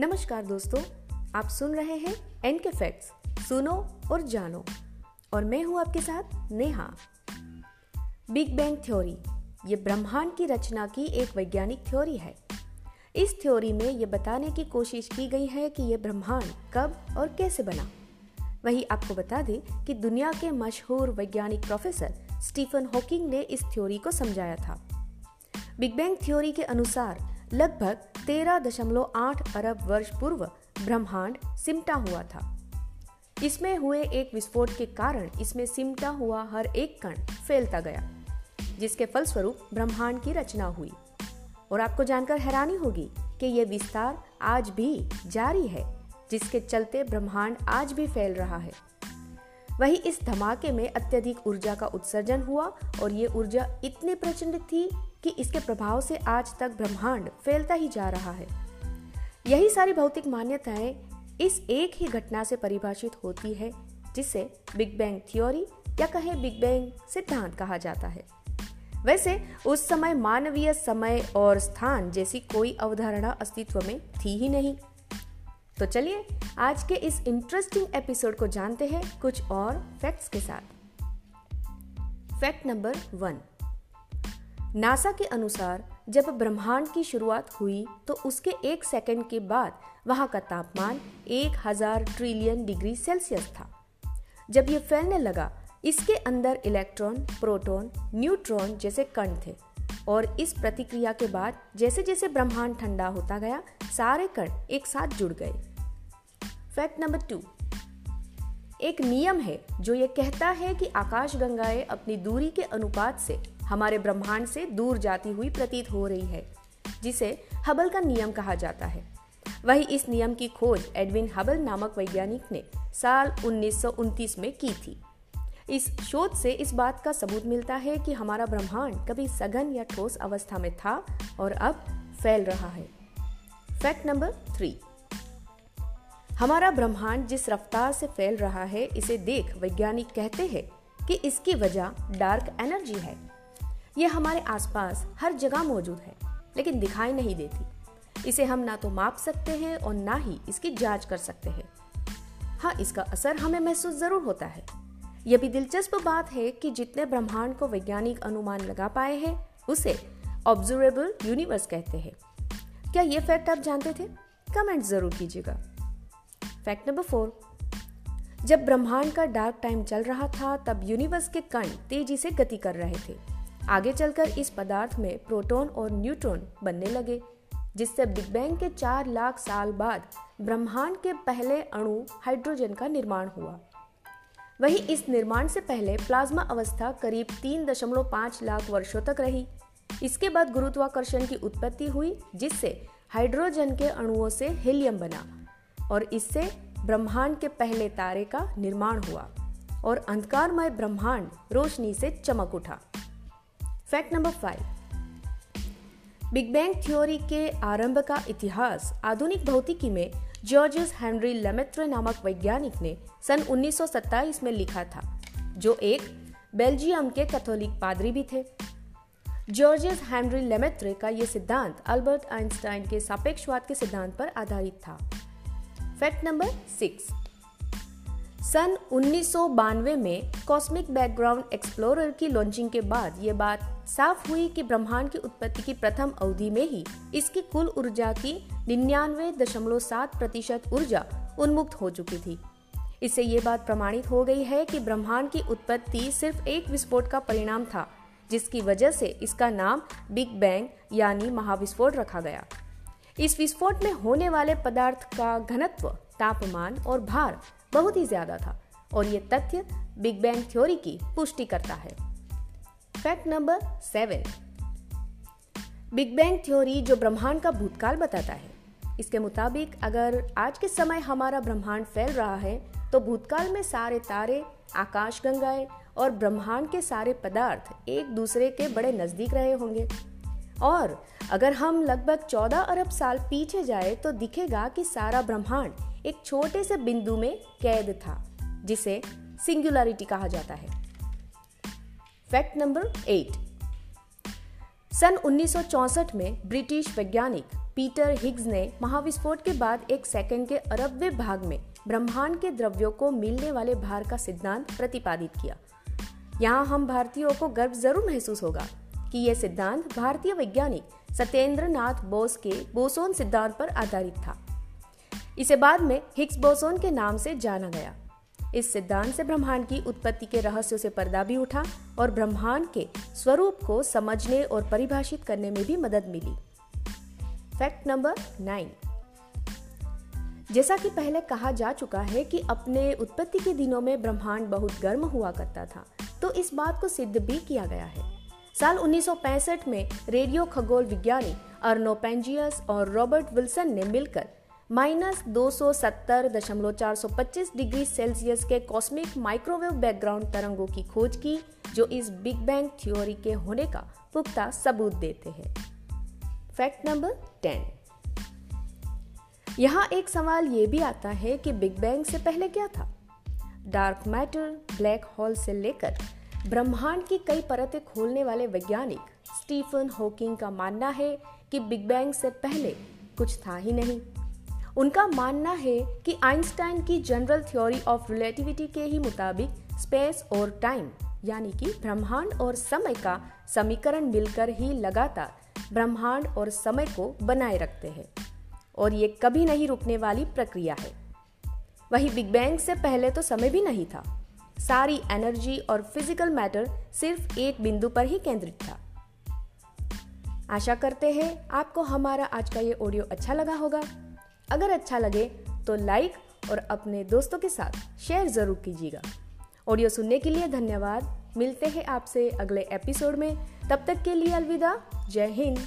नमस्कार दोस्तों, आप सुन रहे हैं एन के फैक्ट्स सुनो और जानो। और मैं हूँ आपके साथ नेहा। बिग बैंग थ्योरी ये ब्रह्मांड की रचना की एक वैज्ञानिक थ्योरी है। इस थ्योरी में ये बताने की कोशिश की गई है कि यह ब्रह्मांड कब और कैसे बना। वही आपको बता दें कि दुनिया के मशहूर वैज्ञानिक प्रोफेसर स्टीफन हॉकिंग ने इस थ्योरी को समझाया था। बिग बैंग थ्योरी के अनुसार लगभग 13.8 अरब वर्ष पूर्व ब्रह्मांड सिमटा हुआ था। इसमें हुए एक विस्फोट के कारण इसमें सिमटा हुआ हर एक कण फैलता गया, जिसके फलस्वरूप ब्रह्मांड की रचना हुई। और आपको जानकर हैरानी होगी कि यह विस्तार आज भी जारी है, जिसके चलते ब्रह्मांड आज भी फैल रहा है। वही इस धमाके में अत्यधिक ऊर्जा का उत्सर्जन हुआ और ये ऊर्जा इतनी प्रचंड थी कि इसके प्रभाव से आज तक ब्रह्मांड फैलता ही जा रहा है। यही सारी भौतिक मान्यताएँ इस एक ही घटना से परिभाषित होती है, जिसे बिग बैंग थ्योरी या कहे बिग बैंग सिद्धांत कहा जाता है। वैसे, उस समय मानवीय समय और स्थान जैसी कोई अवधारणा अस्तित्व में थी ही नहीं। तो चलिए, आज के इस इंटरेस्टिंग एपिसोड को जानते हैं कुछ और फैक्ट्स के साथ। फैक्ट नंबर वन नासा के अनुसार, जब ब्रह्मांड की शुरुआत हुई तो उसके एक सेकंड के बाद वहाँ का तापमान एक हज़ार ट्रिलियन डिग्री सेल्सियस था। जब यह फैलने लगा, इसके अंदर इलेक्ट्रॉन, प्रोटॉन, न्यूट्रॉन जैसे कण थे और इस प्रतिक्रिया के बाद जैसे जैसे ब्रह्मांड ठंडा होता गया, सारे कण एक साथ जुड़ गए। फैक्ट नंबर टू एक नियम है जो ये कहता है कि आकाश गंगाएँ अपनी दूरी के अनुपात से हमारे ब्रह्मांड से दूर जाती हुई प्रतीत हो रही है, जिसे हबल का नियम कहा जाता है। वही इस नियम की खोज एडविन हबल नामक वैज्ञानिक ने साल उन्नीस सौ उनतीस में की थी। इस शोध से इस बात का सबूत मिलता है कि हमारा ब्रह्मांड कभी सघन या ठोस अवस्था में था और अब फैल रहा है। Fact number three. हमारा ब्रह्मांड जिस रफ्तार से फैल रहा है, इसे देख वैज्ञानिक कहते हैं कि इसकी वजह डार्क एनर्जी है। ये हमारे आसपास हर जगह मौजूद है, लेकिन दिखाई नहीं देती। इसे हम ना तो माप सकते हैं और ना ही इसकी जाँच कर सकते हैं। हाँ इसका असर हमें महसूस ज़रूर होता है। यह भी दिलचस्प बात है कि जितने ब्रह्मांड को वैज्ञानिक अनुमान लगा पाए हैं, उसे ऑब्जर्वेबल यूनिवर्स कहते हैं। क्या ये फैक्ट आप जानते थे? कमेंट ज़रूर कीजिएगा। Fact number four. जब ब्रह्मांड का डार्क टाइम चल रहा था, तब यूनिवर्स के कण तेज़ी से गति कर रहे थे। आगे चलकर इस पदार्थ में प्रोटॉन और न्यूट्रॉन बनने लगे, जिससे बिग बैंग के चार लाख साल बाद ब्रह्मांड के पहले अणु हाइड्रोजन का निर्माण हुआ। वही इस निर्माण से पहले प्लाज्मा अवस्था करीब तीन दशमलव पाँच लाख वर्षों तक रही। इसके बाद गुरुत्वाकर्षण की उत्पत्ति हुई, जिससे हाइड्रोजन के अणुओं से हीलियम बना। और इससे ब्रह्मांड के पहले तारे का निर्माण हुआ और अंधकारमय ब्रह्मांड रोशनी से चमक उठा। Fact number five big bang theory के आरंभ का इतिहास आधुनिक भौतिकी में जॉर्जस हेनरी लेमेत्रे नामक वैज्ञानिक ने सन 1927 में लिखा था, जो एक बेल्जियम के कैथोलिक पादरी भी थे। जॉर्जस हेनरी लेमेत्रे का यह सिद्धांत अल्बर्ट आइंस्टाइन के सापेक्षवाद के सिद्धांत पर आधारित था। फैक्ट नंबर सिक्स सन उन्नीस में कॉस्मिक बैकग्राउंड एक्सप्लोरर की लॉन्चिंग के बाद ये बात साफ़ हुई कि ब्रह्मांड की उत्पत्ति की प्रथम अवधि में ही इसकी कुल ऊर्जा की निन्यानवे दशमलव सात प्रतिशत ऊर्जा उन्मुक्त हो चुकी थी। इससे ये बात प्रमाणित हो गई है कि ब्रह्मांड की उत्पत्ति सिर्फ़ एक विस्फोट का परिणाम था, जिसकी वजह से इसका नाम बिग बैंग यानी महाविस्फोट रखा गया। इस विस्फोट में होने वाले पदार्थ का घनत्व, तापमान और भार बहुत ही ज़्यादा था, और ये तथ्य बिग बैंग थ्योरी की पुष्टि करता है। Fact number seven. Big bang theory जो ब्रह्मांड का भूतकाल बताता है, इसके मुताबिक अगर आज के समय हमारा ब्रह्मांड फैल रहा है तो भूतकाल में सारे तारे, आकाश गंगाएँ और ब्रह्मांड के सारे पदार्थ एक दूसरे के बड़े नज़दीक रहे होंगे। और अगर हम लगभग 14 अरब साल पीछे जाए तो दिखेगा कि सारा ब्रह्मांड एक छोटे से बिंदु में कैद था, जिसे सिंगुलरिटी कहा जाता है। फैक्ट नंबर एट सन 1964 में ब्रिटिश वैज्ञानिक पीटर हिग्स ने महाविस्फोट के बाद एक सेकंड के अरबवे भाग में ब्रह्मांड के द्रव्यों को मिलने वाले भार का सिद्धांत प्रतिपादित किया। यहाँ हम भारतीयों को गर्व ज़रूर महसूस होगा कि यह सिद्धांत भारतीय वैज्ञानिक सत्येंद्र नाथ बोस के बोसोन सिद्धांत पर आधारित था। इसे बाद में हिग्स बोसोन के नाम से जाना गया। इस सिद्धांत से ब्रह्मांड की उत्पत्ति के रहस्यों से पर्दा भी उठा और ब्रह्मांड के स्वरूप को समझने और परिभाषित करने में भी मदद मिली। Fact number nine. जैसा कि पहले कहा जा चुका है कि अपने उत्पत्ति के दिनों में ब्रह्मांड बहुत गर्म हुआ करता था तो इस बात को सिद्ध भी किया गया है। साल 1965 में रेडियो खगोल विज्ञानी अर्नो पेंजियस और रॉबर्ट विल्सन ने मिलकर माइनस दो डिग्री सेल्सियस के कॉस्मिक माइक्रोवेव बैकग्राउंड तरंगों की खोज की, जो इस बिग बैंग थ्योरी के होने का पुख्ता सबूत देते हैं। Fact number ten. यहाँ एक सवाल ये भी आता है कि बिग बैंग से पहले क्या था? डार्क मैटर, ब्लैक होल से लेकर ब्रह्मांड की कई परतें खोलने वाले वैज्ञानिक स्टीफन हॉकिंग का मानना है कि बिग बैंग से पहले कुछ था ही नहीं। उनका मानना है कि आइंस्टाइन की जनरल थ्योरी ऑफ़ रिलेटिविटी के ही मुताबिक स्पेस और टाइम, यानी कि ब्रह्मांड और समय का समीकरण मिलकर ही लगातार ब्रह्मांड और समय को बनाए रखते हैं, और ये कभी नहीं रुकने वाली प्रक्रिया है। वही बिग बैंग से पहले तो समय भी नहीं था। सारी एनर्जी और फ़िज़िकल मैटर सिर्फ़ एक बिंदु पर ही केंद्रित था। आशा करते हैं आपको हमारा आज का ये ऑडियो अच्छा लगा होगा। अगर अच्छा लगे तो लाइक और अपने दोस्तों के साथ शेयर ज़रूर कीजिएगा। ऑडियो सुनने के लिए धन्यवाद। मिलते हैं आपसे अगले एपिसोड में। तब तक के लिए अलविदा। जय हिंद।